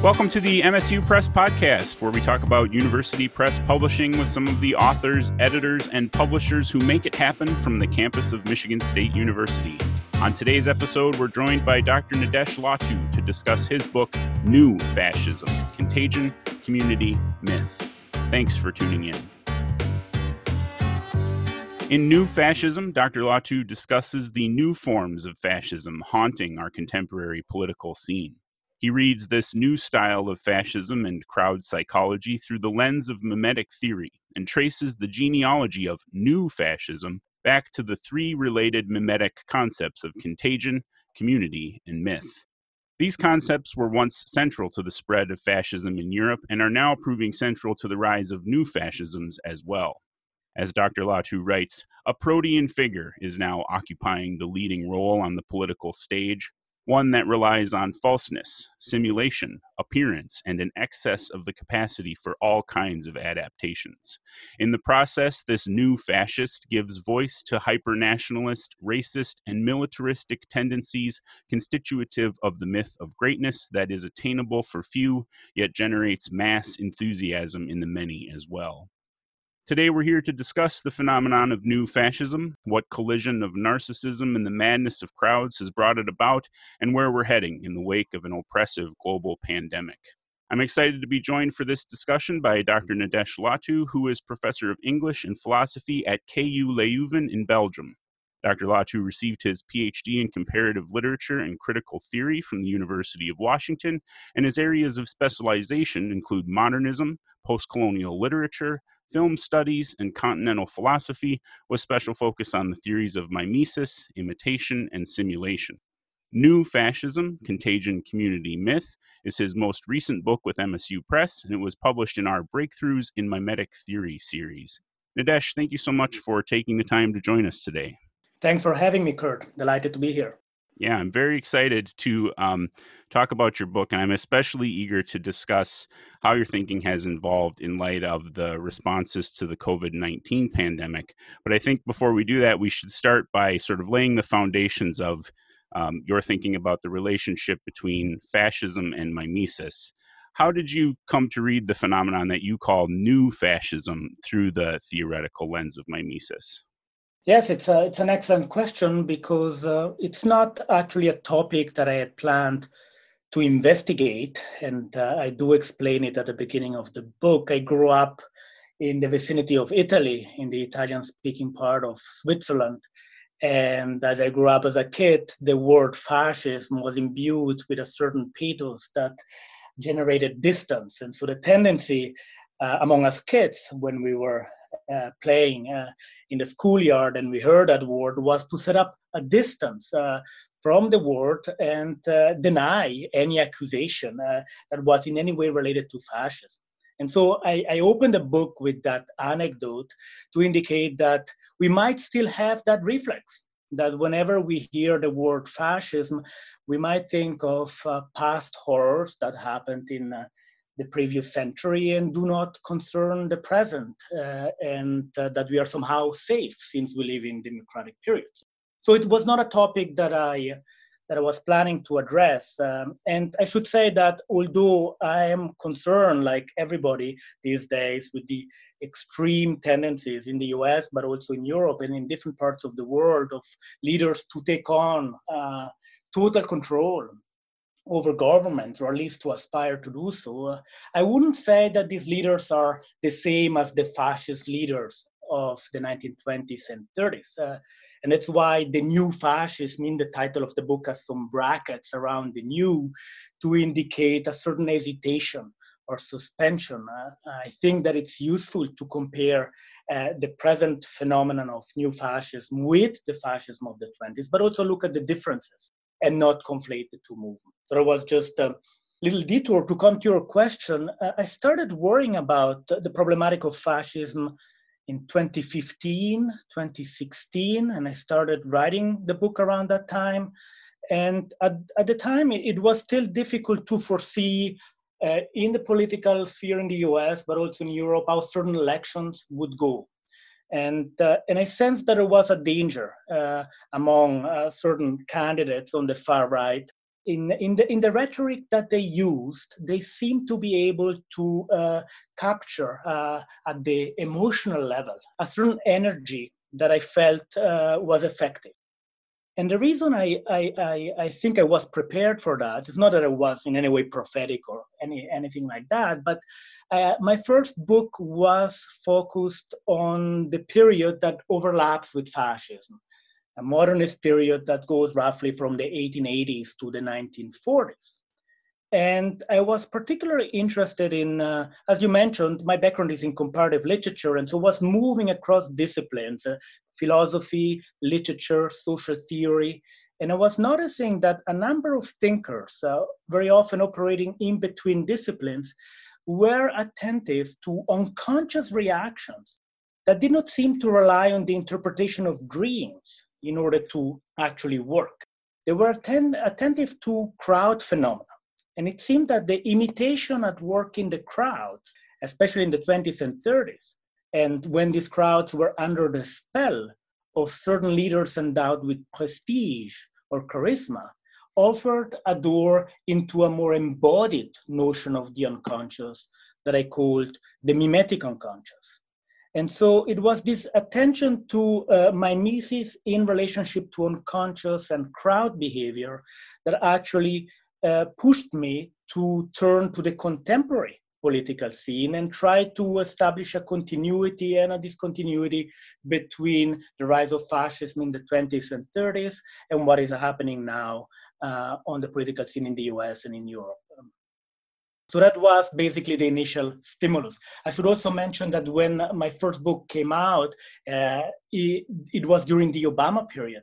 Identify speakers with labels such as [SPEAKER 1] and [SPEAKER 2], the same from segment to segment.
[SPEAKER 1] Welcome to the MSU Press Podcast, where we talk about university press publishing with some of the authors, editors, and publishers who make it happen from the campus of Michigan State University. On today's episode, we're joined by Dr. Nadesh Lawtoo to discuss his book, New Fascism Contagion, Community, Myth. Thanks for tuning in. In New Fascism, Dr. Lawtoo discusses the new forms of fascism haunting our contemporary political scene. He reads this new style of fascism and crowd psychology through the lens of mimetic theory and traces the genealogy of new fascism back to the three related mimetic concepts of contagion, community, and myth. These concepts were once central to the spread of fascism in Europe and are now proving central to the rise of new fascisms as well. As Dr. Lawtoo writes, a protean figure is now occupying the leading role on the political stage, one that relies on falseness, simulation, appearance, and an excess of the capacity for all kinds of adaptations. In the process, this new fascist gives voice to hypernationalist, racist, and militaristic tendencies constitutive of the myth of greatness that is attainable for few, yet generates mass enthusiasm in the many as well. Today, we're here to discuss the phenomenon of new fascism, what collision of narcissism and the madness of crowds has brought it about, and where we're heading in the wake of an oppressive global pandemic. I'm excited to be joined for this discussion by Dr. Nadesh Lawtoo, who is professor of English and philosophy at KU Leuven in Belgium. Dr. Lawtoo received his PhD in comparative literature and critical theory from the University of Washington, and his areas of specialization include modernism, postcolonial literature, film studies, and continental philosophy, with special focus on the theories of mimesis, imitation, and simulation. New Fascism Contagion Community Myth is his most recent book with MSU Press, and it was published in our Breakthroughs in Mimetic Theory series. Nadesh, thank you so much for taking the time to join us today.
[SPEAKER 2] Thanks for having me, Kurt. Delighted to be here.
[SPEAKER 1] Yeah, I'm very excited to um, talk about your book, and I'm especially eager to discuss how your thinking has evolved in light of the responses to the COVID 19 pandemic. But I think before we do that, we should start by sort of laying the foundations of um, your thinking about the relationship between fascism and mimesis. How did you come to read the phenomenon that you call new fascism through the theoretical lens of mimesis?
[SPEAKER 2] Yes, it's a, it's an excellent question because uh, it's not actually a topic that I had planned to investigate, and uh, I do explain it at the beginning of the book. I grew up in the vicinity of Italy, in the Italian-speaking part of Switzerland, and as I grew up as a kid, the word fascism was imbued with a certain pathos that generated distance, and so the tendency uh, among us kids when we were uh, playing uh, in the schoolyard and we heard that word was to set up a distance uh, from the word and uh, deny any accusation uh, that was in any way related to fascism. And so I, I opened the book with that anecdote to indicate that we might still have that reflex that whenever we hear the word fascism, we might think of uh, past horrors that happened in the previous century and do not concern the present uh, and uh, that we are somehow safe since we live in democratic periods. So it was not a topic that i that i was planning to address um, and i should say that although i am concerned like everybody these days with the extreme tendencies in the us but also in europe and in different parts of the world of leaders to take on uh, total control over government, or at least to aspire to do so. I wouldn't say that these leaders are the same as the fascist leaders of the 1920s and 30s. Uh, and that's why the new fascism in the title of the book has some brackets around the new to indicate a certain hesitation or suspension. Uh, I think that it's useful to compare uh, the present phenomenon of new fascism with the fascism of the 20s, but also look at the differences and not conflate the two movements. There was just a little detour to come to your question. Uh, I started worrying about the problematic of fascism in 2015, 2016, and I started writing the book around that time. And at, at the time, it, was still difficult to foresee uh, in the political sphere in the US, but also in Europe, how certain elections would go and uh, and I sensed that there was a danger uh, among uh, certain candidates on the far right in, in, the, in the rhetoric that they used, they seemed to be able to uh, capture uh, at the emotional level a certain energy that I felt uh, was effective. And the reason I, I, I, I, think I was prepared for that is not that I was in any way prophetic or any, anything like that, but uh, my first book was focused on the period that overlaps with fascism a modernist period that goes roughly from the 1880s to the 1940s. And I was particularly interested in, uh, as you mentioned, my background is in comparative literature, and so was moving across disciplines, uh, philosophy, literature, social theory. And I was noticing that a number of thinkers, uh, very often operating in between disciplines, were attentive to unconscious reactions that did not seem to rely on the interpretation of dreams, in order to actually work. They were atten- attentive to crowd phenomena. And it seemed that the imitation at work in the crowds, especially in the 20s and 30s, and when these crowds were under the spell of certain leaders endowed with prestige or charisma, offered a door into a more embodied notion of the unconscious that I called the mimetic unconscious. And so it was this attention to uh, mimesis in relationship to unconscious and crowd behavior that actually uh, pushed me to turn to the contemporary political scene and try to establish a continuity and a discontinuity between the rise of fascism in the 20s and 30s and what is happening now uh, on the political scene in the US and in Europe. So that was basically the initial stimulus. I should also mention that when my first book came out, uh, it, it was during the Obama period.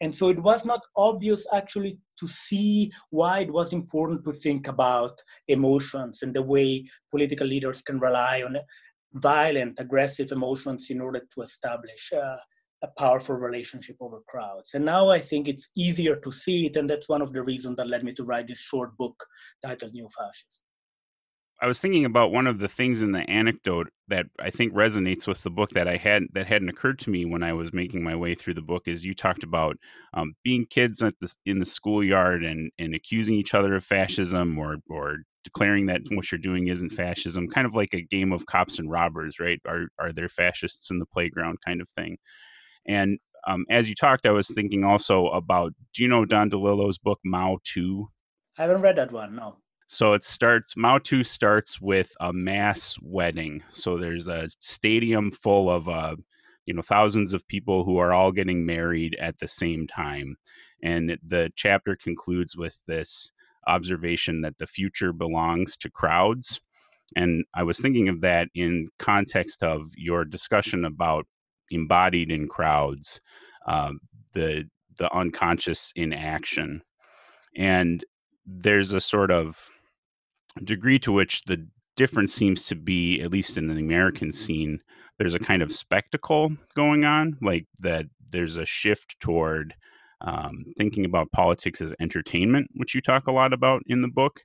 [SPEAKER 2] And so it was not obvious actually to see why it was important to think about emotions and the way political leaders can rely on violent, aggressive emotions in order to establish uh, a powerful relationship over crowds. And now I think it's easier to see it, and that's one of the reasons that led me to write this short book titled New Fascism.
[SPEAKER 1] I was thinking about one of the things in the anecdote that I think resonates with the book that I had that hadn't occurred to me when I was making my way through the book is you talked about um, being kids the, in the schoolyard and, and accusing each other of fascism or or declaring that what you're doing isn't fascism, kind of like a game of cops and robbers, right? Are are there fascists in the playground kind of thing? And um, as you talked, I was thinking also about do you know Don DeLillo's book Mao Two?
[SPEAKER 2] I haven't read that one. No.
[SPEAKER 1] So it starts, Mao 2 starts with a mass wedding. So there's a stadium full of, uh, you know, thousands of people who are all getting married at the same time. And the chapter concludes with this observation that the future belongs to crowds. And I was thinking of that in context of your discussion about embodied in crowds, um, the the unconscious in action, and there's a sort of degree to which the difference seems to be, at least in the American scene, there's a kind of spectacle going on, like that there's a shift toward um, thinking about politics as entertainment, which you talk a lot about in the book.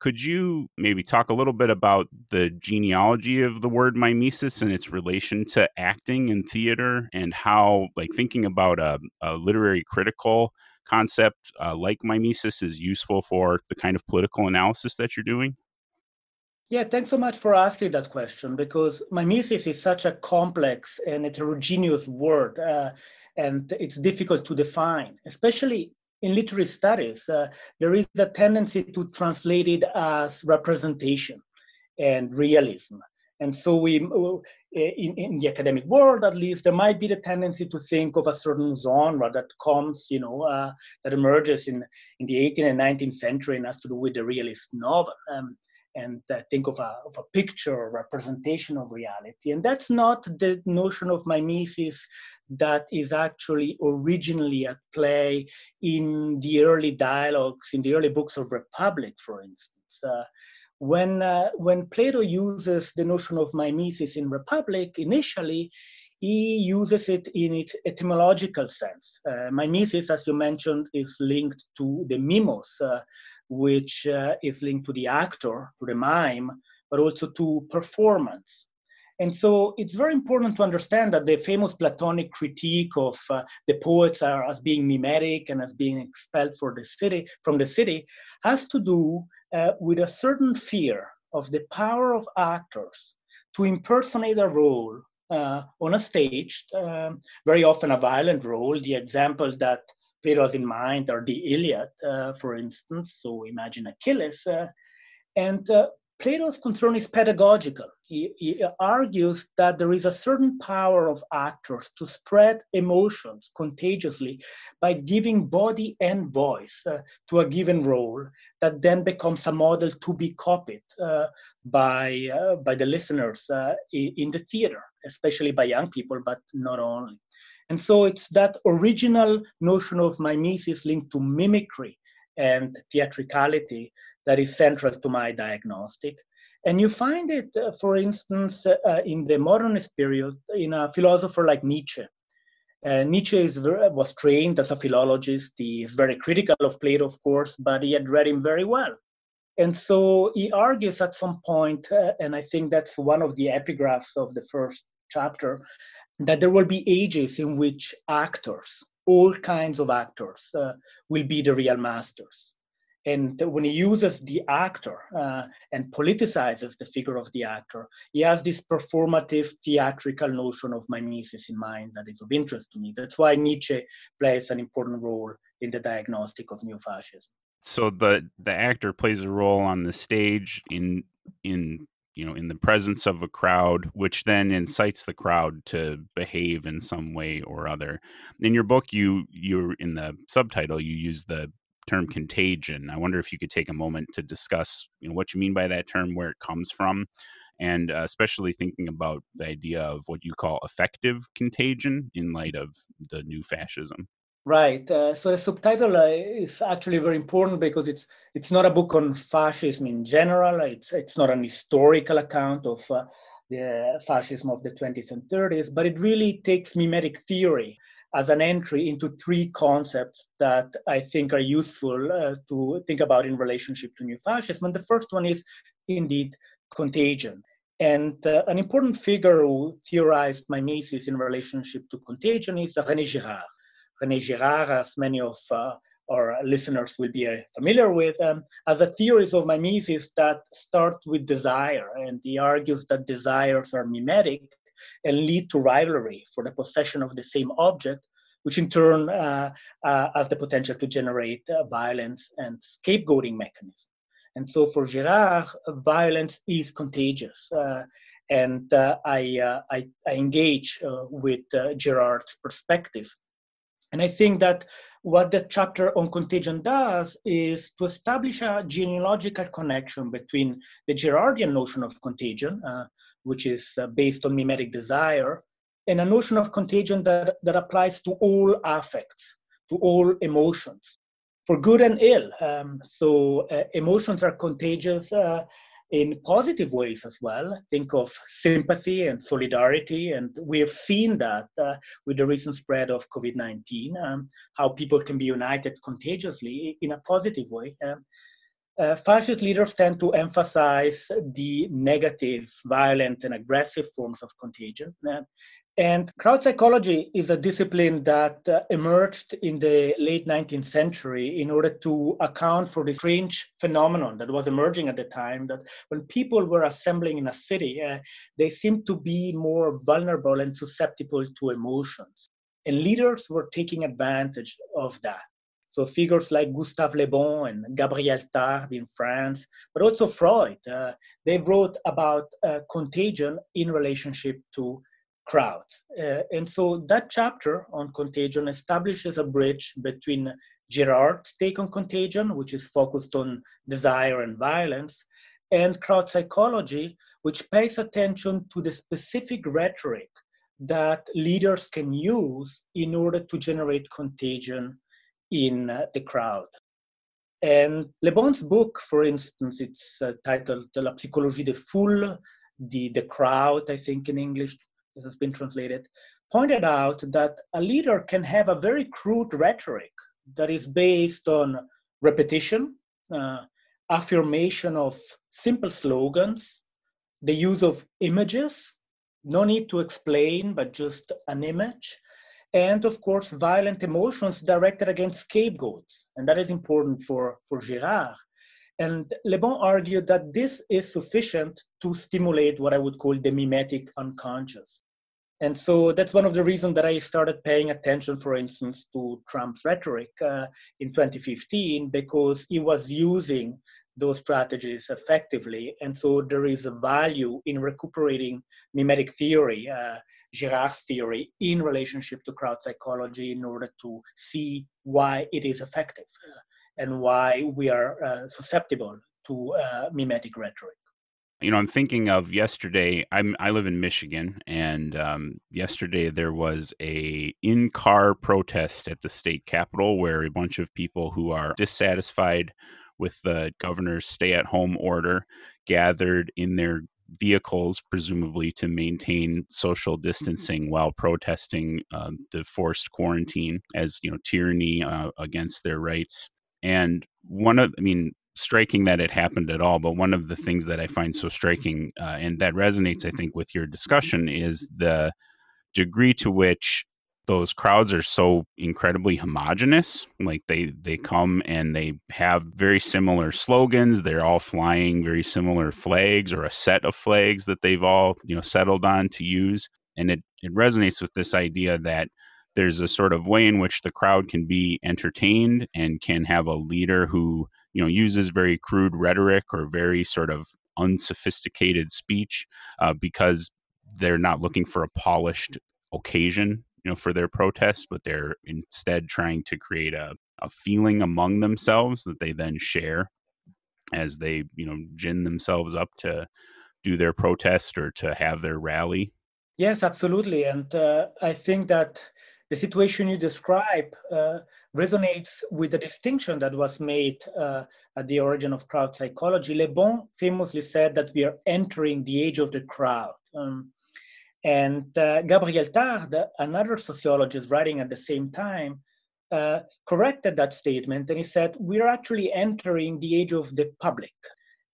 [SPEAKER 1] Could you maybe talk a little bit about the genealogy of the word mimesis and its relation to acting and theater, and how, like, thinking about a, a literary critical concept uh, like mimesis is useful for the kind of political analysis that you're doing?
[SPEAKER 2] Yeah, thanks so much for asking that question because mimesis is such a complex and heterogeneous word, uh, and it's difficult to define, especially in literary studies. Uh, there is a tendency to translate it as representation and realism. And so we, in, in the academic world, at least, there might be the tendency to think of a certain genre that comes, you know, uh, that emerges in, in the 18th and 19th century and has to do with the realist novel. Um, and uh, think of a, of a picture or representation of reality. And that's not the notion of mimesis that is actually originally at play in the early dialogues, in the early books of Republic, for instance. Uh, when, uh, when Plato uses the notion of mimesis in Republic, initially, he uses it in its etymological sense. Uh, mimesis, as you mentioned, is linked to the mimos, uh, which uh, is linked to the actor, to the mime, but also to performance. And so it's very important to understand that the famous Platonic critique of uh, the poets are, as being mimetic and as being expelled the city, from the city has to do uh, with a certain fear of the power of actors to impersonate a role uh, on a stage, um, very often a violent role. The example that Plato has in mind are the Iliad, uh, for instance. So imagine Achilles. Uh, and uh, Plato's concern is pedagogical. He, he, argues that there is a certain power of actors to spread emotions contagiously by giving body and voice uh, to a given role that then becomes a model to be copied uh, by, uh, by the listeners uh, in the theater, especially by young people, but not only. And so it's that original notion of mimesis linked to mimicry and theatricality that is central to my diagnostic. And you find it, uh, for instance, uh, in the modernist period, in a philosopher like Nietzsche. Uh, Nietzsche very, was trained as a philologist. He is very critical of Plato, of course, but he had read him very well. And so he argues at some point, uh, and I think that's one of the epigraphs of the first chapter, that there will be ages in which actors, all kinds of actors, uh, will be the real masters. And when he uses the actor uh, and politicizes the figure of the actor, he has this performative theatrical notion of mimesis in mind that is of interest to me. That's why Nietzsche plays an important role in the diagnostic of neo fascism.
[SPEAKER 1] So the the actor plays a role on the stage in in you know in the presence of a crowd which then incites the crowd to behave in some way or other in your book you you're in the subtitle you use the term contagion. I wonder if you could take a moment to discuss you know, what you mean by that term, where it comes from, and uh, especially thinking about the idea of what you call affective contagion in light of the new fascism.
[SPEAKER 2] Right. Uh, so the subtitle uh, is actually very important because it's it's not a book on fascism in general. It's it's not an historical account of uh, the fascism of the 20s and 30s, but it really takes mimetic theory as an entry into three concepts that I think are useful uh, to think about in relationship to new fascism. And the first one is indeed contagion. And uh, an important figure who theorized mimesis in relationship to contagion is René Girard. René Girard, as many of uh, our listeners will be uh, familiar with, um, as a theory of mimesis that start with desire. And he argues that desires are mimetic and lead to rivalry for the possession of the same object, which in turn uh, uh, has the potential to generate uh, violence and scapegoating mechanism. And so for Girard, violence is contagious. Uh, and I, I, I, engage with Girard's perspective. And I think that what the chapter on contagion does is to establish a genealogical connection between the Girardian notion of contagion, uh, which is uh, based on mimetic desire, and a notion of contagion that, that applies to all affects, to all emotions, for good and ill. Um, so uh, emotions are contagious uh, in positive ways as well. Think of sympathy and solidarity, and we have seen that uh, with the recent spread of COVID 19, um, how people can be united contagiously in a positive way. Um, uh, fascist leaders tend to emphasize the negative, violent, and aggressive forms of contagion. Uh, and crowd psychology is a discipline that uh, emerged in the late 19th century in order to account for the strange phenomenon that was emerging at the time that when people were assembling in a city, uh, they seemed to be more vulnerable and susceptible to emotions. And leaders were taking advantage of that. So figures like Gustave Le Bon and Gabriel Tarde in France, but also Freud, uh, they wrote about uh, contagion in relationship to crowds. Uh, and so that chapter on contagion establishes a bridge between Girard's take on contagion, which is focused on desire and violence, and crowd psychology, which pays attention to the specific rhetoric that leaders can use in order to generate contagion in uh, the crowd. And Le Bon's book, for instance, it's uh, titled La psychologie des foules, the, the crowd, I think in English, this has been translated, pointed out that a leader can have a very crude rhetoric that is based on repetition, uh, affirmation of simple slogans, the use of images, no need to explain, but just an image. And of course, violent emotions directed against scapegoats. And that is important for, for Girard. And Le Bon argued that this is sufficient to stimulate what I would call the mimetic unconscious. And so that's one of the reasons that I started paying attention, for instance, to Trump's rhetoric uh, in 2015, because he was using those strategies effectively. And so there is a value in recuperating mimetic theory, uh, Girard's theory, in relationship to crowd psychology in order to see why it is effective uh, and why we are uh, susceptible to uh, mimetic rhetoric.
[SPEAKER 1] You know, I'm thinking of yesterday. I'm I live in Michigan, and um, yesterday there was a in-car protest at the state capitol where a bunch of people who are dissatisfied with the governor's stay at home order gathered in their vehicles, presumably to maintain social distancing while protesting uh, the forced quarantine as you know tyranny uh, against their rights. And one of, I mean, striking that it happened at all. But one of the things that I find so striking uh, and that resonates, I think, with your discussion is the degree to which those crowds are so incredibly homogenous like they they come and they have very similar slogans they're all flying very similar flags or a set of flags that they've all you know settled on to use and it it resonates with this idea that there's a sort of way in which the crowd can be entertained and can have a leader who you know uses very crude rhetoric or very sort of unsophisticated speech uh, because they're not looking for a polished occasion you know for their protest but they're instead trying to create a, a feeling among themselves that they then share as they you know gin themselves up to do their protest or to have their rally.
[SPEAKER 2] Yes absolutely. And uh, i think that the situation you describe uh, resonates with the distinction that was made uh, at the origin of crowd psychology. Le Bon famously said that we are entering the age of the crowd. Um, and uh, Gabriel Tarde, another sociologist writing at the same time, uh, corrected that statement and he said, We're actually entering the age of the public.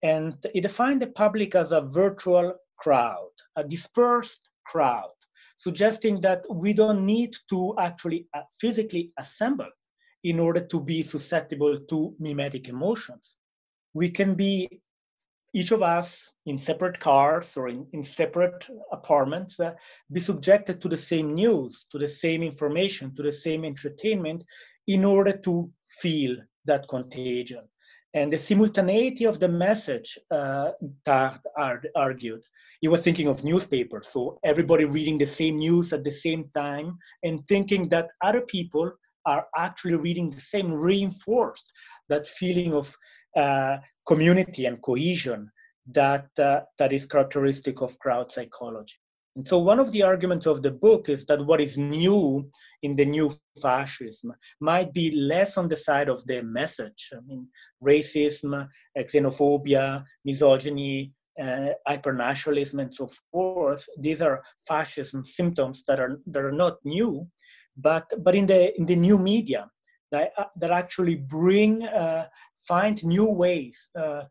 [SPEAKER 2] And he defined the public as a virtual crowd, a dispersed crowd, suggesting that we don't need to actually uh, physically assemble in order to be susceptible to mimetic emotions. We can be each of us in separate cars or in, in separate apartments uh, be subjected to the same news, to the same information, to the same entertainment in order to feel that contagion. And the simultaneity of the message, uh, Tarde argued, he was thinking of newspapers. So everybody reading the same news at the same time and thinking that other people are actually reading the same reinforced that feeling of uh, community and cohesion that, uh, that is characteristic of crowd psychology. And so one of the arguments of the book is that what is new in the new fascism might be less on the side of the message. I mean, racism, xenophobia, misogyny, uh, hypernationalism, and so forth. These are fascism symptoms that are that are not new, but but in the in the new media that uh, that actually bring uh, find new ways uh,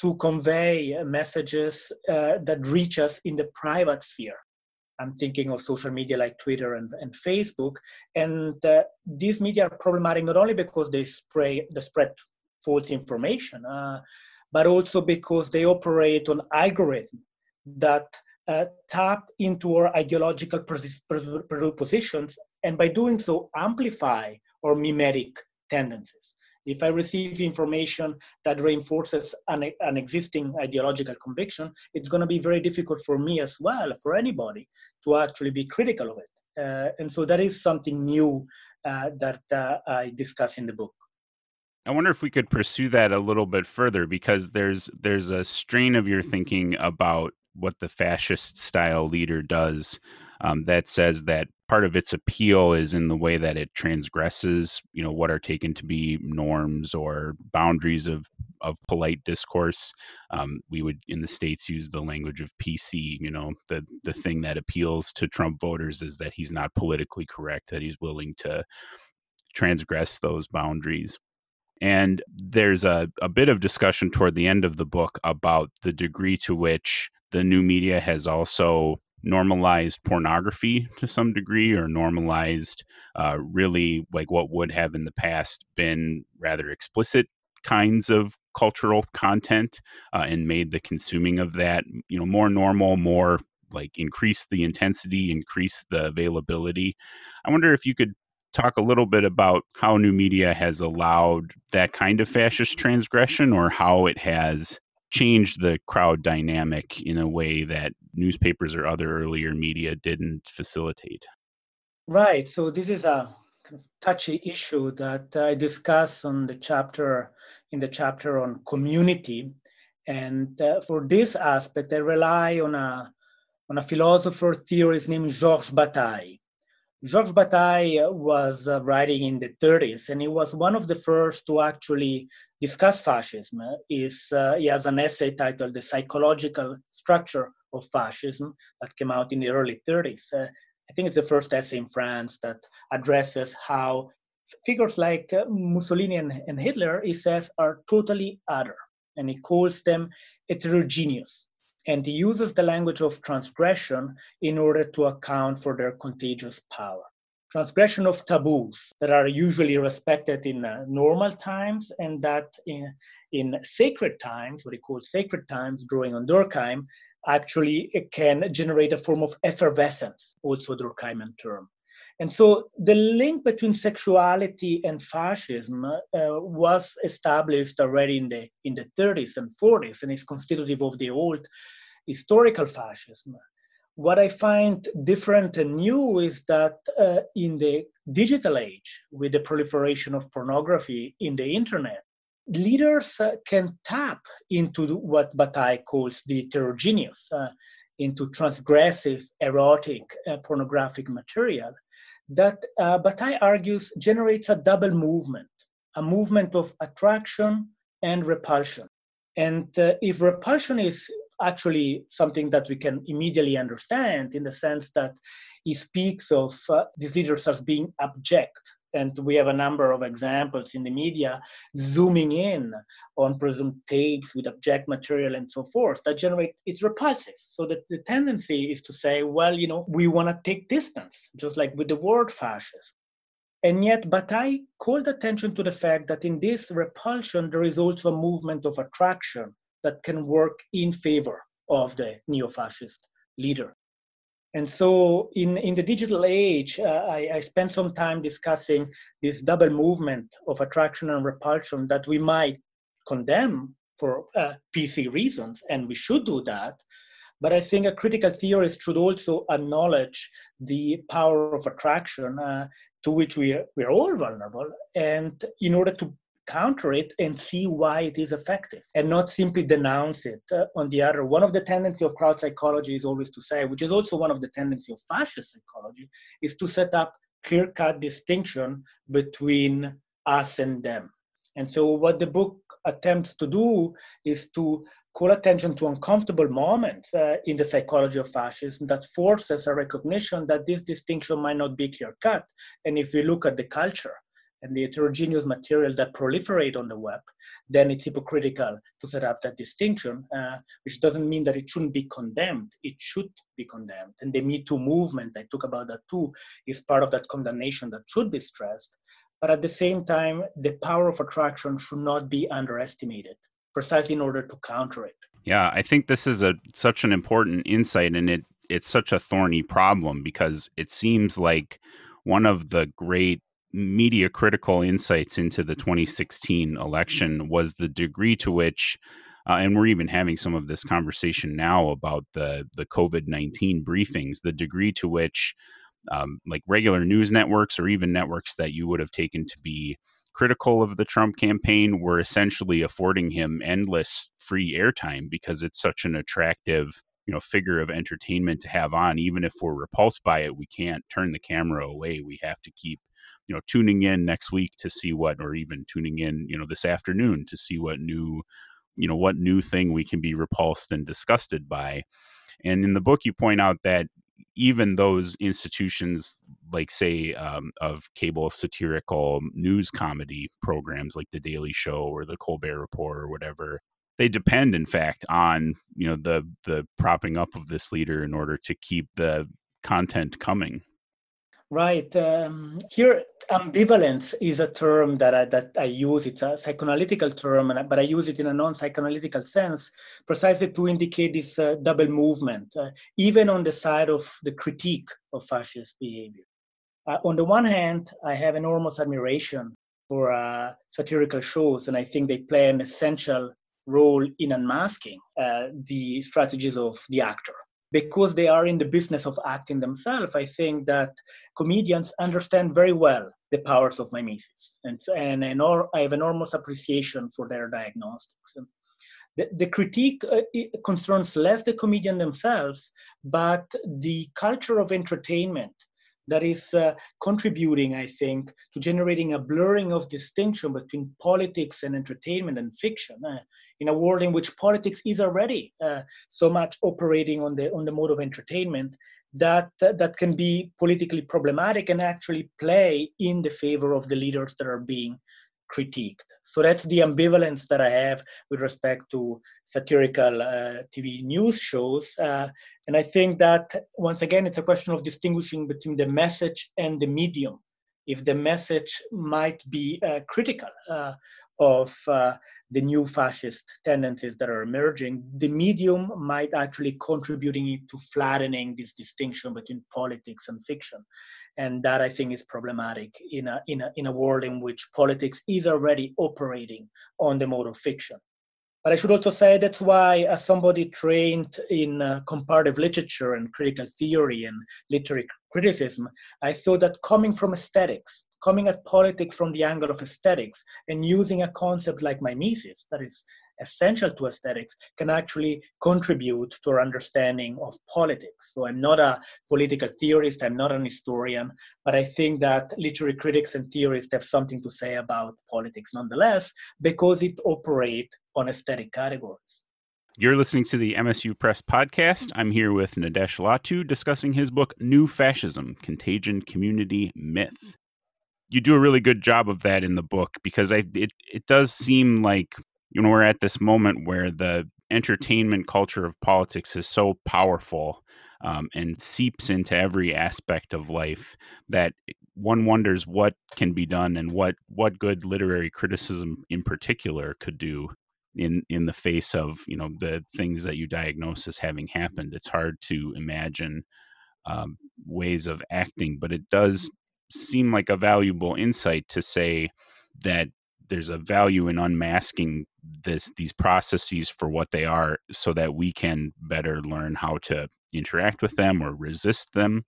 [SPEAKER 2] to convey messages uh, that reach us in the private sphere. I'm thinking of social media like Twitter and, and Facebook. And these media are problematic not only because they spray they spread false information, but also because they operate on algorithms that uh, tap into our ideological positions and by doing so amplify our mimetic tendencies. If I receive information that reinforces an, an existing ideological conviction, it's going to be very difficult for me as well, for anybody, to actually be critical of it. Uh, and so that is something new uh, that uh, I discuss in the book.
[SPEAKER 1] I wonder if we could pursue that a little bit further because there's there's a strain of your thinking about what the fascist style leader does um, that says that part of its appeal is in the way that it transgresses, you know, what are taken to be norms or boundaries of of polite discourse. Um, we would in the states use the language of PC. You know, the the thing that appeals to Trump voters is that he's not politically correct, that he's willing to transgress those boundaries. And there's a, a bit of discussion toward the end of the book about the degree to which the new media has also normalized pornography to some degree or normalized uh, really like what would have in the past been rather explicit kinds of cultural content uh, and made the consuming of that you know more normal more like increase the intensity increase the availability. I wonder if you could talk a little bit about how new media has allowed that kind of fascist transgression or how it has changed the crowd dynamic in a way that newspapers or other earlier media didn't facilitate.
[SPEAKER 2] Right. So this is a touchy issue that I discuss on the chapter in the chapter on community. And uh, for this aspect, I rely on a on a philosopher theorist named Georges Bataille. Georges Bataille was uh, writing in the 30s, and he was one of the first to actually discuss fascism. Is uh, he has an essay titled "The Psychological Structure of Fascism" that came out in the early 30s. Uh, I think it's the first essay in France that addresses how figures like uh, Mussolini and, and Hitler, he says, are totally other, and he calls them heterogeneous and he uses the language of transgression in order to account for their contagious power. Transgression of taboos that are usually respected in uh, normal times and that in, in sacred times, what he calls sacred times, drawing on Durkheim, actually it can generate a form of effervescence, also Durkheimian term. And so the link between sexuality and fascism uh, was established already in the, in the 30s and 40s and is constitutive of the old historical fascism. What I find different and new is that uh, in the digital age, with the proliferation of pornography in the internet, leaders uh, can tap into what Bataille calls the heterogeneous, uh, into transgressive, erotic, uh, pornographic material that uh, Bataille argues generates a double movement, a movement of attraction and repulsion. And uh, if repulsion is actually something that we can immediately understand in the sense that he speaks of uh, these leaders as being abject, and we have a number of examples in the media zooming in on presumed tapes with abject material and so forth that generate it's repulsive. So that the tendency is to say well you know we want to take distance just like with the word fascist. And yet bataille called attention to the fact that in this repulsion there is also a movement of attraction that can work in favor of the neo-fascist leader and so in, in the digital age, uh, I, I spent some time discussing this double movement of attraction and repulsion that we might condemn for uh, PC reasons, and we should do that. But I think a critical theorist should also acknowledge the power of attraction uh, to which we are, we are all vulnerable. And in order to counter it and see why it is effective and not simply denounce it. Uh, on the other one of the tendency of crowd psychology is always to say which is also one of the tendency of fascist psychology is to set up clear cut distinction between us and them. And so what the book attempts to do is to call attention to uncomfortable moments uh, in the psychology of fascism that forces a recognition that this distinction might not be clear cut and if we look at the culture and the heterogeneous material that proliferate on the web, then it's hypocritical to set up that distinction, uh, which doesn't mean that it shouldn't be condemned. It should be condemned. And the Me Too movement, I talk about that too, is part of that condemnation that should be stressed. But at the same time, the power of attraction should not be underestimated, precisely in order to counter it.
[SPEAKER 1] Yeah, I think this is a such an important insight, and it it's such a thorny problem because it seems like one of the great media critical insights into the 2016 election was the degree to which uh, and we're even having some of this conversation now about the the COVID nineteen briefings. The degree to which, um, like regular news networks or even networks that you would have taken to be critical of the Trump campaign, were essentially affording him endless free airtime because it's such an attractive you know figure of entertainment to have on. Even if we're repulsed by it, we can't turn the camera away. We have to keep you know tuning in next week to see what or even tuning in you know this afternoon to see what new you know what new thing we can be repulsed and disgusted by and in the book you point out that even those institutions like say um, of cable satirical news comedy programs like the daily show or the colbert report or whatever they depend, in fact, on you know the the propping up of this leader in order to keep the content coming.
[SPEAKER 2] Right. Um, here, ambivalence is a term that I, that I use. It's a psychoanalytical term, but I use it in a non-psychoanalytical sense, precisely to indicate this uh, double movement, uh, even on the side of the critique of fascist behavior. Uh, on the one hand, I have enormous admiration for uh, satirical shows, and I think they play an essential role in unmasking uh, the strategies of the actor because they are in the business of acting themselves, I think that comedians understand very well the powers of mimesis. And, and, and I have enormous appreciation for their diagnostics. The, the critique uh, concerns less the comedian themselves, but the culture of entertainment that is uh, contributing, I think, to generating a blurring of distinction between politics and entertainment and fiction uh, in a world in which politics is already uh, so much operating on the on the mode of entertainment that that can be politically problematic and actually play in the favor of the leaders that are being critiqued. So that's the ambivalence that I have with respect to satirical uh, TV news shows. Uh, and I think that once again, it's a question of distinguishing between the message and the medium. If the message might be uh, critical uh, of uh, the new fascist tendencies that are emerging, the medium might actually contributing to flattening this distinction between politics and fiction. And that I think is problematic in a, in a, in a world in which politics is already operating on the mode of fiction. But I should also say that's why, as somebody trained in uh, comparative literature and critical theory and literary criticism, I thought that coming from aesthetics, coming at politics from the angle of aesthetics, and using a concept like mimesis that is essential to aesthetics can actually contribute to our understanding of politics. So I'm not a political theorist, I'm not an historian, but I think that literary critics and theorists have something to say about politics nonetheless because it operates on aesthetic categories.
[SPEAKER 1] You're listening to the MSU Press podcast. I'm here with Nadesh Lawtoo discussing his book, New Fascism Contagion Community Myth. You do a really good job of that in the book because I, it, it does seem like you know we're at this moment where the entertainment culture of politics is so powerful um, and seeps into every aspect of life that one wonders what can be done and what what good literary criticism in particular could do in in the face of you know the things that you diagnose as having happened. It's hard to imagine um, ways of acting but it does seem like a valuable insight to say that there's a value in unmasking this these processes for what they are so that we can better learn how to interact with them or resist them.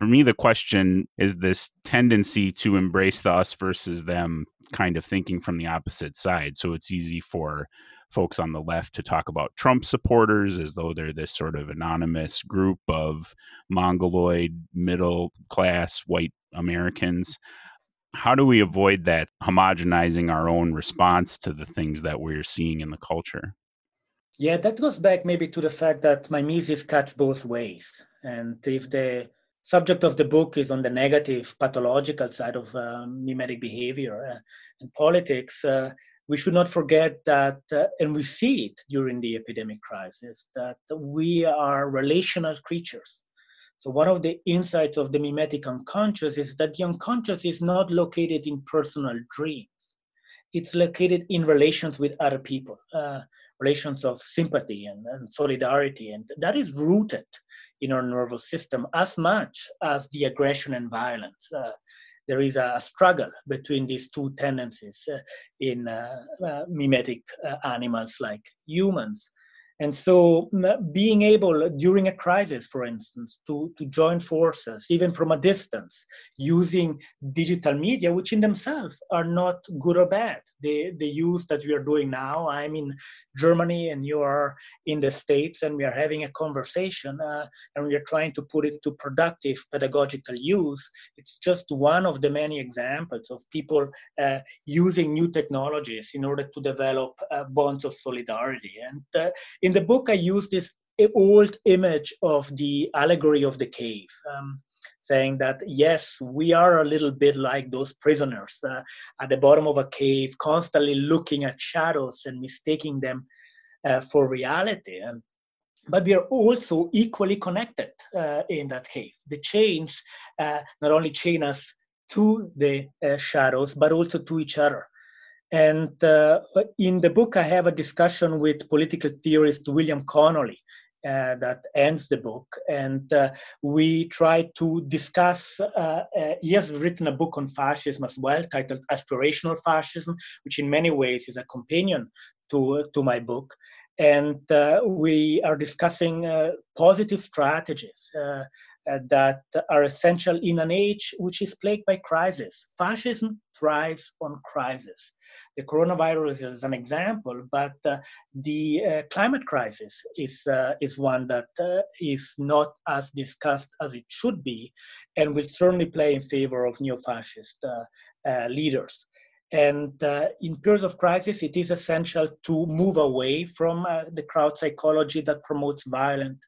[SPEAKER 1] For me the question is this tendency to embrace the us versus them kind of thinking from the opposite side. So it's easy for folks on the left to talk about Trump supporters as though they're this sort of anonymous group of mongoloid middle class white Americans how do we avoid that homogenizing our own response to the things that we're seeing in the culture?
[SPEAKER 2] Yeah, that goes back maybe to the fact that mimesis cuts both ways. And if the subject of the book is on the negative, pathological side of uh, mimetic behavior uh, and politics, uh, we should not forget that, uh, and we see it during the epidemic crisis, that we are relational creatures. So one of the insights of the mimetic unconscious is that the unconscious is not located in personal dreams. It's located in relations with other people, uh, relations of sympathy and, and, solidarity. And that is rooted in our nervous system as much as the aggression and violence. Uh, there is a struggle between these two tendencies uh, in uh, uh, mimetic uh, animals like humans. And so being able during a crisis, for instance, to, to join forces, even from a distance, using digital media, which in themselves are not good or bad. The, the use that we are doing now, I'm in Germany and you are in the States and we are having a conversation uh, and we are trying to put it to productive pedagogical use. It's just one of the many examples of people uh, using new technologies in order to develop uh, bonds of solidarity. And uh, in the book, I use this old image of the allegory of the cave. Um, saying that yes, we are a little bit like those prisoners uh, at the bottom of a cave, constantly looking at shadows and mistaking them uh, for reality. And, but we are also equally connected uh, in that cave. The chains uh, not only chain us to the uh, shadows, but also to each other. And uh, in the book, I have a discussion with political theorist William Connolly, uh, that ends the book. And uh, we try to discuss, uh, uh, he has written a book on fascism as well, titled Aspirational Fascism, which in many ways is a companion to, to my book. And uh, we are discussing positive strategies that are essential in an age which is plagued by crisis. Fascism thrives on crisis. The coronavirus is an example, but uh, the uh, climate crisis is, uh, is one that uh, is not as discussed as it should be and will certainly play in favor of neo fascist uh, leaders. And uh, in periods of crisis, it is essential to move away from uh, the crowd psychology that promotes violent,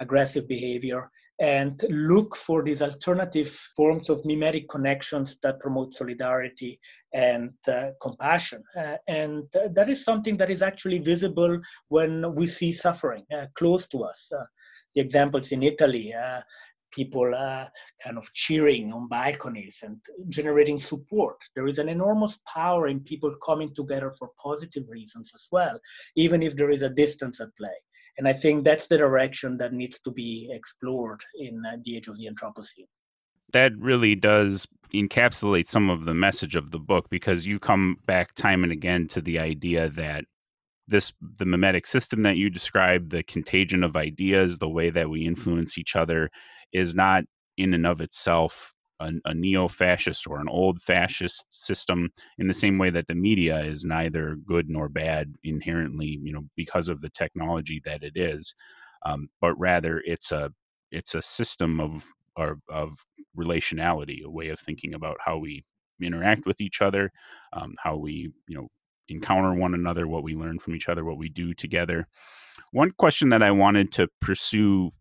[SPEAKER 2] aggressive behavior and look for these alternative forms of mimetic connections that promote solidarity and uh, compassion. Uh, and uh, that is something that is actually visible when we see suffering uh, close to us. Uh, the examples in Italy, uh, people kind of cheering on balconies and generating support. There is an enormous power in people coming together for positive reasons as well, even if there is a distance at play. And I think that's the direction that needs to be explored in uh, the age of the Anthropocene.
[SPEAKER 1] That really does encapsulate some of the message of the book because you come back time and again to the idea that this the mimetic system that you described the contagion of ideas the way that we influence each other is not in and of itself a, a neo-fascist or an old fascist system in the same way that the media is neither good nor bad inherently you know because of the technology that it is. Um, but rather it's a it's a system of of relationality a way of thinking about how we interact with each other um, how we you know encounter one another what we learn from each other what we do together. One question that i wanted to pursue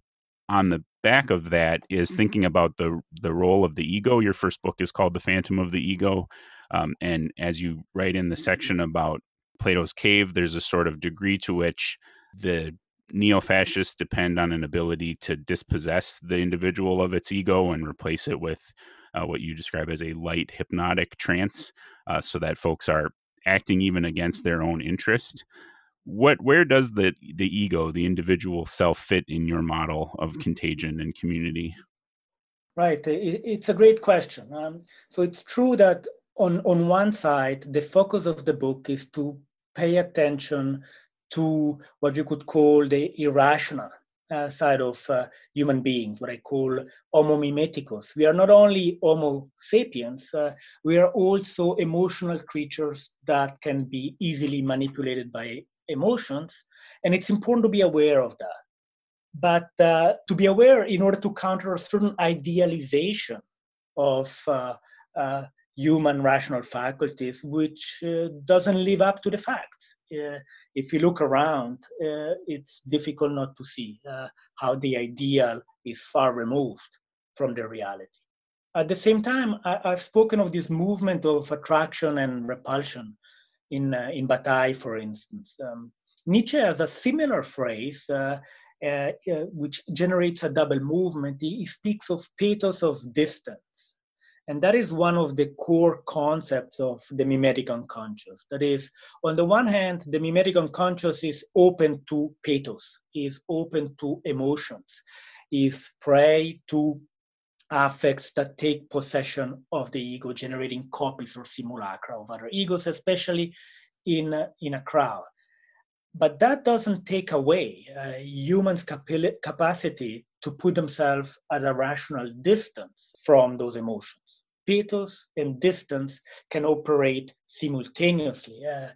[SPEAKER 1] on the back of that is mm-hmm. thinking about the the role of the ego. Your first book is called The Phantom of the Ego, um, and as you write in the mm-hmm. section about Plato's cave, there's a sort of degree to which the neo-fascists depend on an ability to dispossess the individual of its ego and replace it with uh, what you describe as a light hypnotic trance, uh, so that folks are acting even against their own interest what where does the the ego the individual self fit in your model of contagion and community
[SPEAKER 2] right it's a great question um, so it's true that on on one side the focus of the book is to pay attention to what you could call the irrational uh, side of uh, human beings, what I call Homo mimeticus. We are not only Homo sapiens, uh, we are also emotional creatures that can be easily manipulated by emotions, and it's important to be aware of that. But uh, to be aware in order to counter a certain idealization of uh, uh, human rational faculties, which uh, doesn't live up to the facts. Uh, if you look around, uh, it's difficult not to see how the ideal is far removed from the reality. At the same time, I, have spoken of this movement of attraction and repulsion in, uh, in Bataille, for instance. Um, Nietzsche has a similar phrase uh, uh, uh, which generates a double movement. He, he, speaks of pathos of distance. And that is one of the core concepts of the mimetic unconscious. That is, on the one hand, the mimetic unconscious is open to pathos, is open to emotions, is prey to affects that take possession of the ego, generating copies or simulacra of other egos, especially in in a crowd. But that doesn't take away uh, humans' capacity to put themselves at a rational distance from those emotions. Pathos and distance can operate simultaneously. Uh,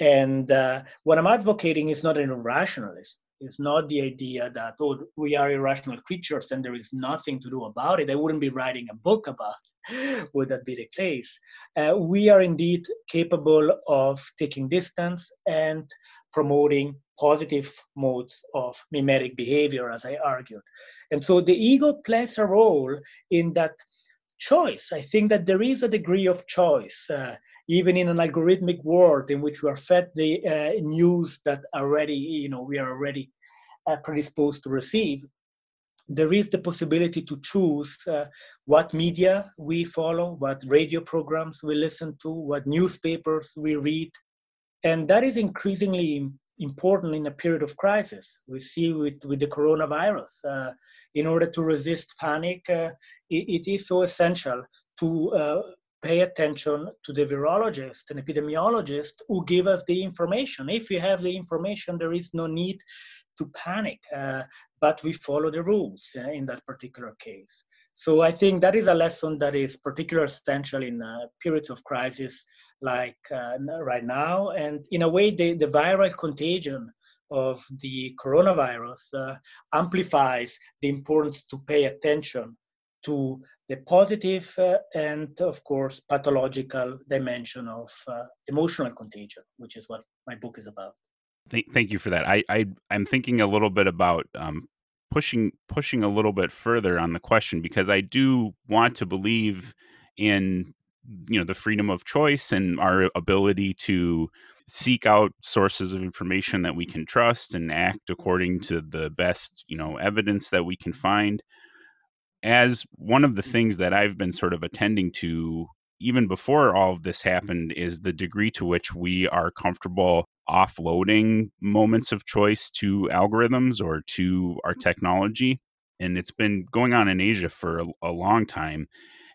[SPEAKER 2] and uh, what I'm advocating is not an irrationalism. It's not the idea that, oh, we are irrational creatures and there is nothing to do about it. I wouldn't be writing a book about would that be the case. Uh, we are indeed capable of taking distance and promoting positive modes of mimetic behavior, as I argued. And so the ego plays a role in that choice. I think that there is a degree of choice, uh, even in an algorithmic world in which we are fed the uh, news that already, you know, we are already uh, predisposed to receive. There is the possibility to choose uh, what media we follow, what radio programs we listen to, what newspapers we read, and that is increasingly important in a period of crisis. We see with, with the coronavirus, uh, in order to resist panic, uh, it, it is so essential to uh, pay attention to the virologist and epidemiologist who give us the information. If we have the information, there is no need to panic, uh, but we follow the rules uh, in that particular case. So I think that is a lesson that is particularly essential in uh, periods of crisis like uh, right now. And in a way, the, the viral contagion of the coronavirus uh, amplifies the importance to pay attention to the positive uh, and, of course, pathological dimension of uh, emotional contagion, which is what my book is about.
[SPEAKER 1] Thank, thank you for that. I, I am thinking a little bit about um, pushing pushing a little bit further on the question because I do want to believe in you know the freedom of choice and our ability to seek out sources of information that we can trust and act according to the best you know evidence that we can find as one of the mm-hmm. things that i've been sort of attending to even before all of this mm-hmm. happened is the degree to which we are comfortable offloading moments of choice to algorithms or to our mm-hmm. technology and it's been going on in asia for a, a long time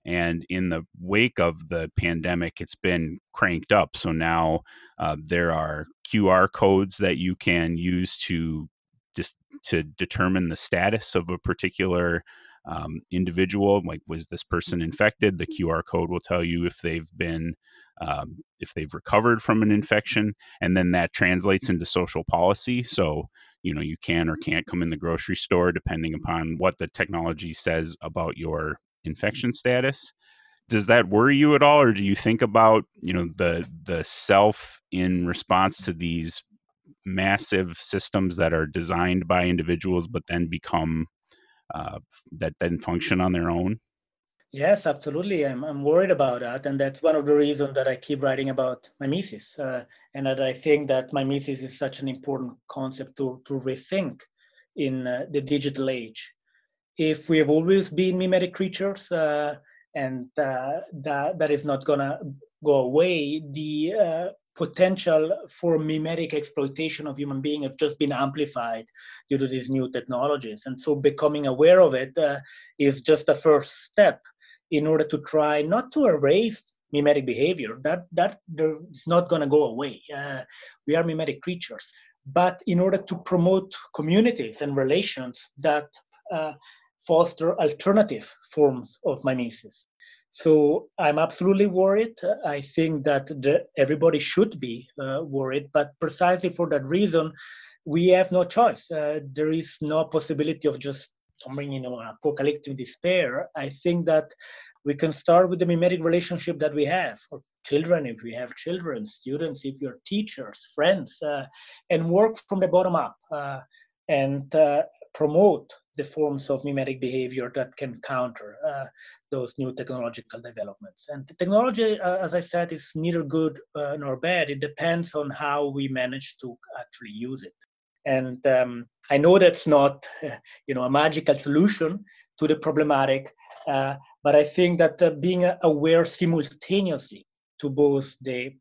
[SPEAKER 1] and in the wake of the pandemic, it's been cranked up. So now uh, there are QR codes that you can use to just to determine the status of a particular um, individual. Like, was this person infected? The QR code will tell you if they've been um, if they've recovered from an infection, and then that translates into social policy. So you know you can or can't come in the grocery store depending upon what the technology says about your infection status does that worry you at all or do you think about you know the the self in response to these massive systems that are designed by individuals but then become uh, that then function on their own?
[SPEAKER 2] Yes absolutely. I'm, I'm worried about that and that's one of the reasons that i keep writing about mimesis uh, and that i think that mimesis is such an important concept to, to rethink in uh, the digital age. If we have always been mimetic creatures uh, and uh, that, that is not gonna go away, the uh, potential for mimetic exploitation of human being have just been amplified due to these new technologies. And so becoming aware of it uh, is just a first step in order to try not to erase mimetic behavior. That that is not going to go away. Uh, we are mimetic creatures, but in order to promote communities and relations that uh, foster alternative forms of mimesis. So I'm absolutely worried. I think that the, everybody should be uh, worried, but precisely for that reason, we have no choice. Uh, there is no possibility of just bringing you know, apocalyptic despair. I think that we can start with the mimetic relationship that we have, or children if we have children, students if you're teachers, friends, uh, and work from the bottom up uh, and uh, promote the forms of mimetic behavior that can counter uh, those new technological developments. And technology, uh, as I said, is neither good uh, nor bad. It depends on how we manage to actually use it. And um, I know that's not, you know, a magical solution to the problematic, uh, but I think that uh, being aware simultaneously to both the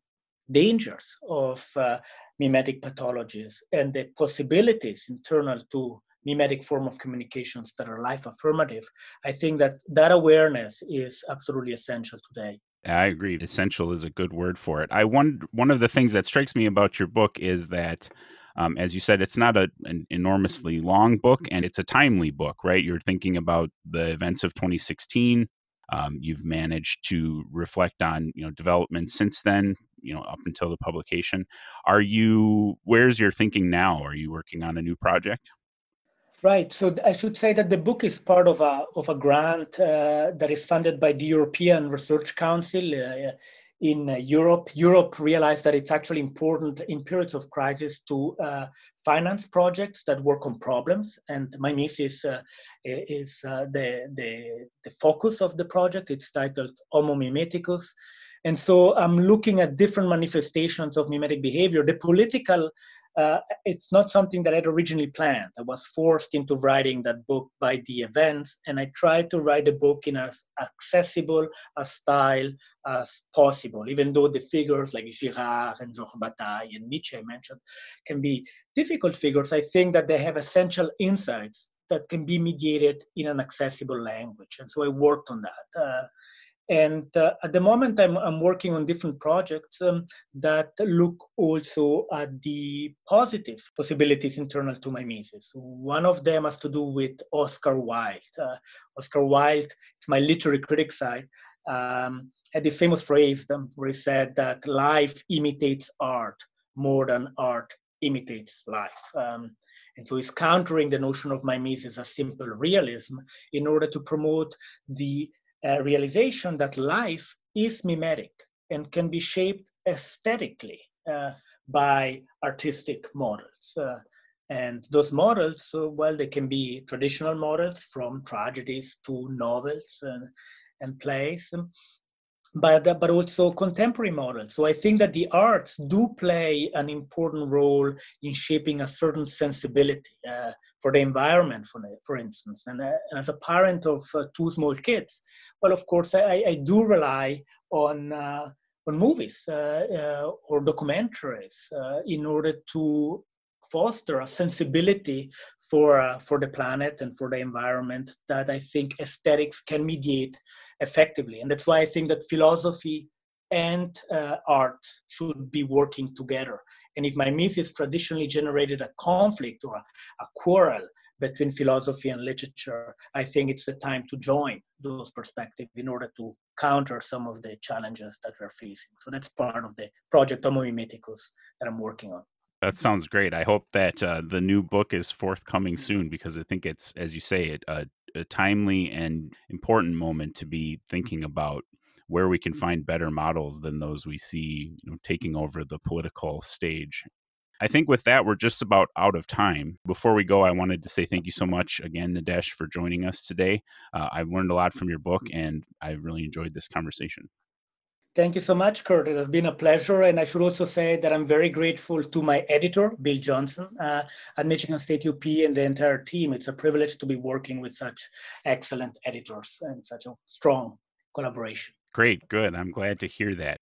[SPEAKER 2] dangers of uh, mimetic pathologies and the possibilities internal to mimetic form of communications that are life affirmative i think that that awareness is absolutely essential today.
[SPEAKER 1] I agree. Essential is a good word for it. I one one of the things that strikes me about your book is that um, as you said it's not a, an enormously long book and it's a timely book right? You're thinking about the events of 2016 um, you've managed to reflect on you know developments since then you know up until the publication. Are you where's your thinking now? Are you working on a new project
[SPEAKER 2] Right. So I should say that the book is part of a of a grant uh, that is funded by the European Research Council. Uh, in uh, Europe. Europe realized that it's actually important in periods of crisis to uh, finance projects that work on problems. And Mimesis is, uh, is uh, the, the, the focus of the project. It's titled Homo Mimeticus. And so I'm looking at different manifestations of mimetic behavior. The political uh, it's not something that I'd originally planned. I was forced into writing that book by the events, and I tried to write the book in as accessible a style as possible, even though the figures like Girard and Georges Bataille and Nietzsche I mentioned can be difficult figures. I think that they have essential insights that can be mediated in an accessible language, and so I worked on that. Uh, and uh, at the moment, I'm, I'm working on different projects um, that look also at the positive possibilities internal to mimesis. One of them has to do with Oscar Wilde. Uh, Oscar Wilde, it's my literary critic side, um, had this famous phrase um, where he said that life imitates art more than art imitates life. Um, and so he's countering the notion of mimesis as simple realism in order to promote the uh, realization that life is mimetic and can be shaped aesthetically uh, by artistic models. Uh, and those models, well, they can be traditional models from tragedies to novels and, and plays, but, but also contemporary models. So I think that the arts do play an important role in shaping a certain sensibility uh, for the environment, for, for instance. And, uh, and as a parent of uh, two small kids, well, of course, I, I do rely on, uh, on movies uh, uh, or documentaries in order to foster a sensibility for uh, for the planet and for the environment that I think aesthetics can mediate effectively, and that's why I think that philosophy and uh, art should be working together. And if my mimesis traditionally generated a conflict or a, a quarrel between philosophy and literature, I think it's the time to join those perspectives in order to counter some of the challenges that we're facing. So that's part of the project Homo Mimeticus that I'm working on.
[SPEAKER 1] That sounds great. I hope that uh, the new book is forthcoming soon because I think it's, as you say, a, a timely and important moment to be thinking about where we can find better models than those we see you know, taking over the political stage. I think with that, we're just about out of time. Before we go, I wanted to say thank you so much again, Nidesh, for joining us today. Uh, I've learned a lot from your book and I've really enjoyed this conversation.
[SPEAKER 2] Thank you so much, Kurt. It has been a pleasure. And I should also say that I'm very grateful to my editor, Bill Johnson, uh, at Michigan State UP and the entire team. It's a privilege to be working with such excellent editors and such a strong collaboration.
[SPEAKER 1] Great, good. I'm glad to hear that.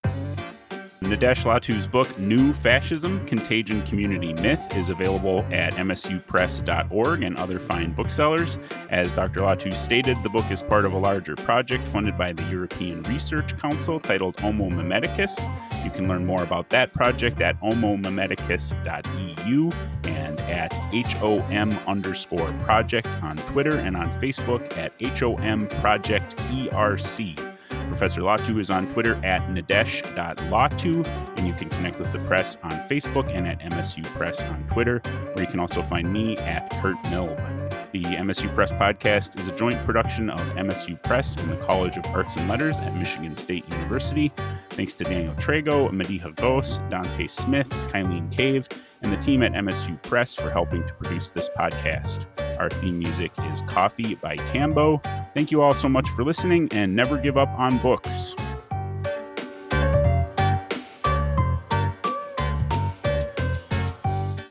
[SPEAKER 1] Nidesh Lawtoo's book, New Fascism Contagion Community Myth, is available at msupress.org and other fine booksellers. As Dr. Lawtoo stated, the book is part of a larger project funded by the European Research Council titled Homo Mimeticus. You can learn more about that project at homomimeticus.eu and at HOM underscore project on Twitter and on Facebook at HOM Project ERC. Professor Lawtoo is on Twitter at nadesh.latu, and you can connect with the press on Facebook and at MSU Press on Twitter, where you can also find me at Kurt Milb. The MSU Press podcast is a joint production of MSU Press and the College of Arts and Letters at Michigan State University. Thanks to Daniel Trago, Mediha Gos, Dante Smith, Kylene Cave, and the team at MSU Press for helping to produce this podcast. Our theme music is Coffee by Cambo. Thank you all so much for listening and never give up on books.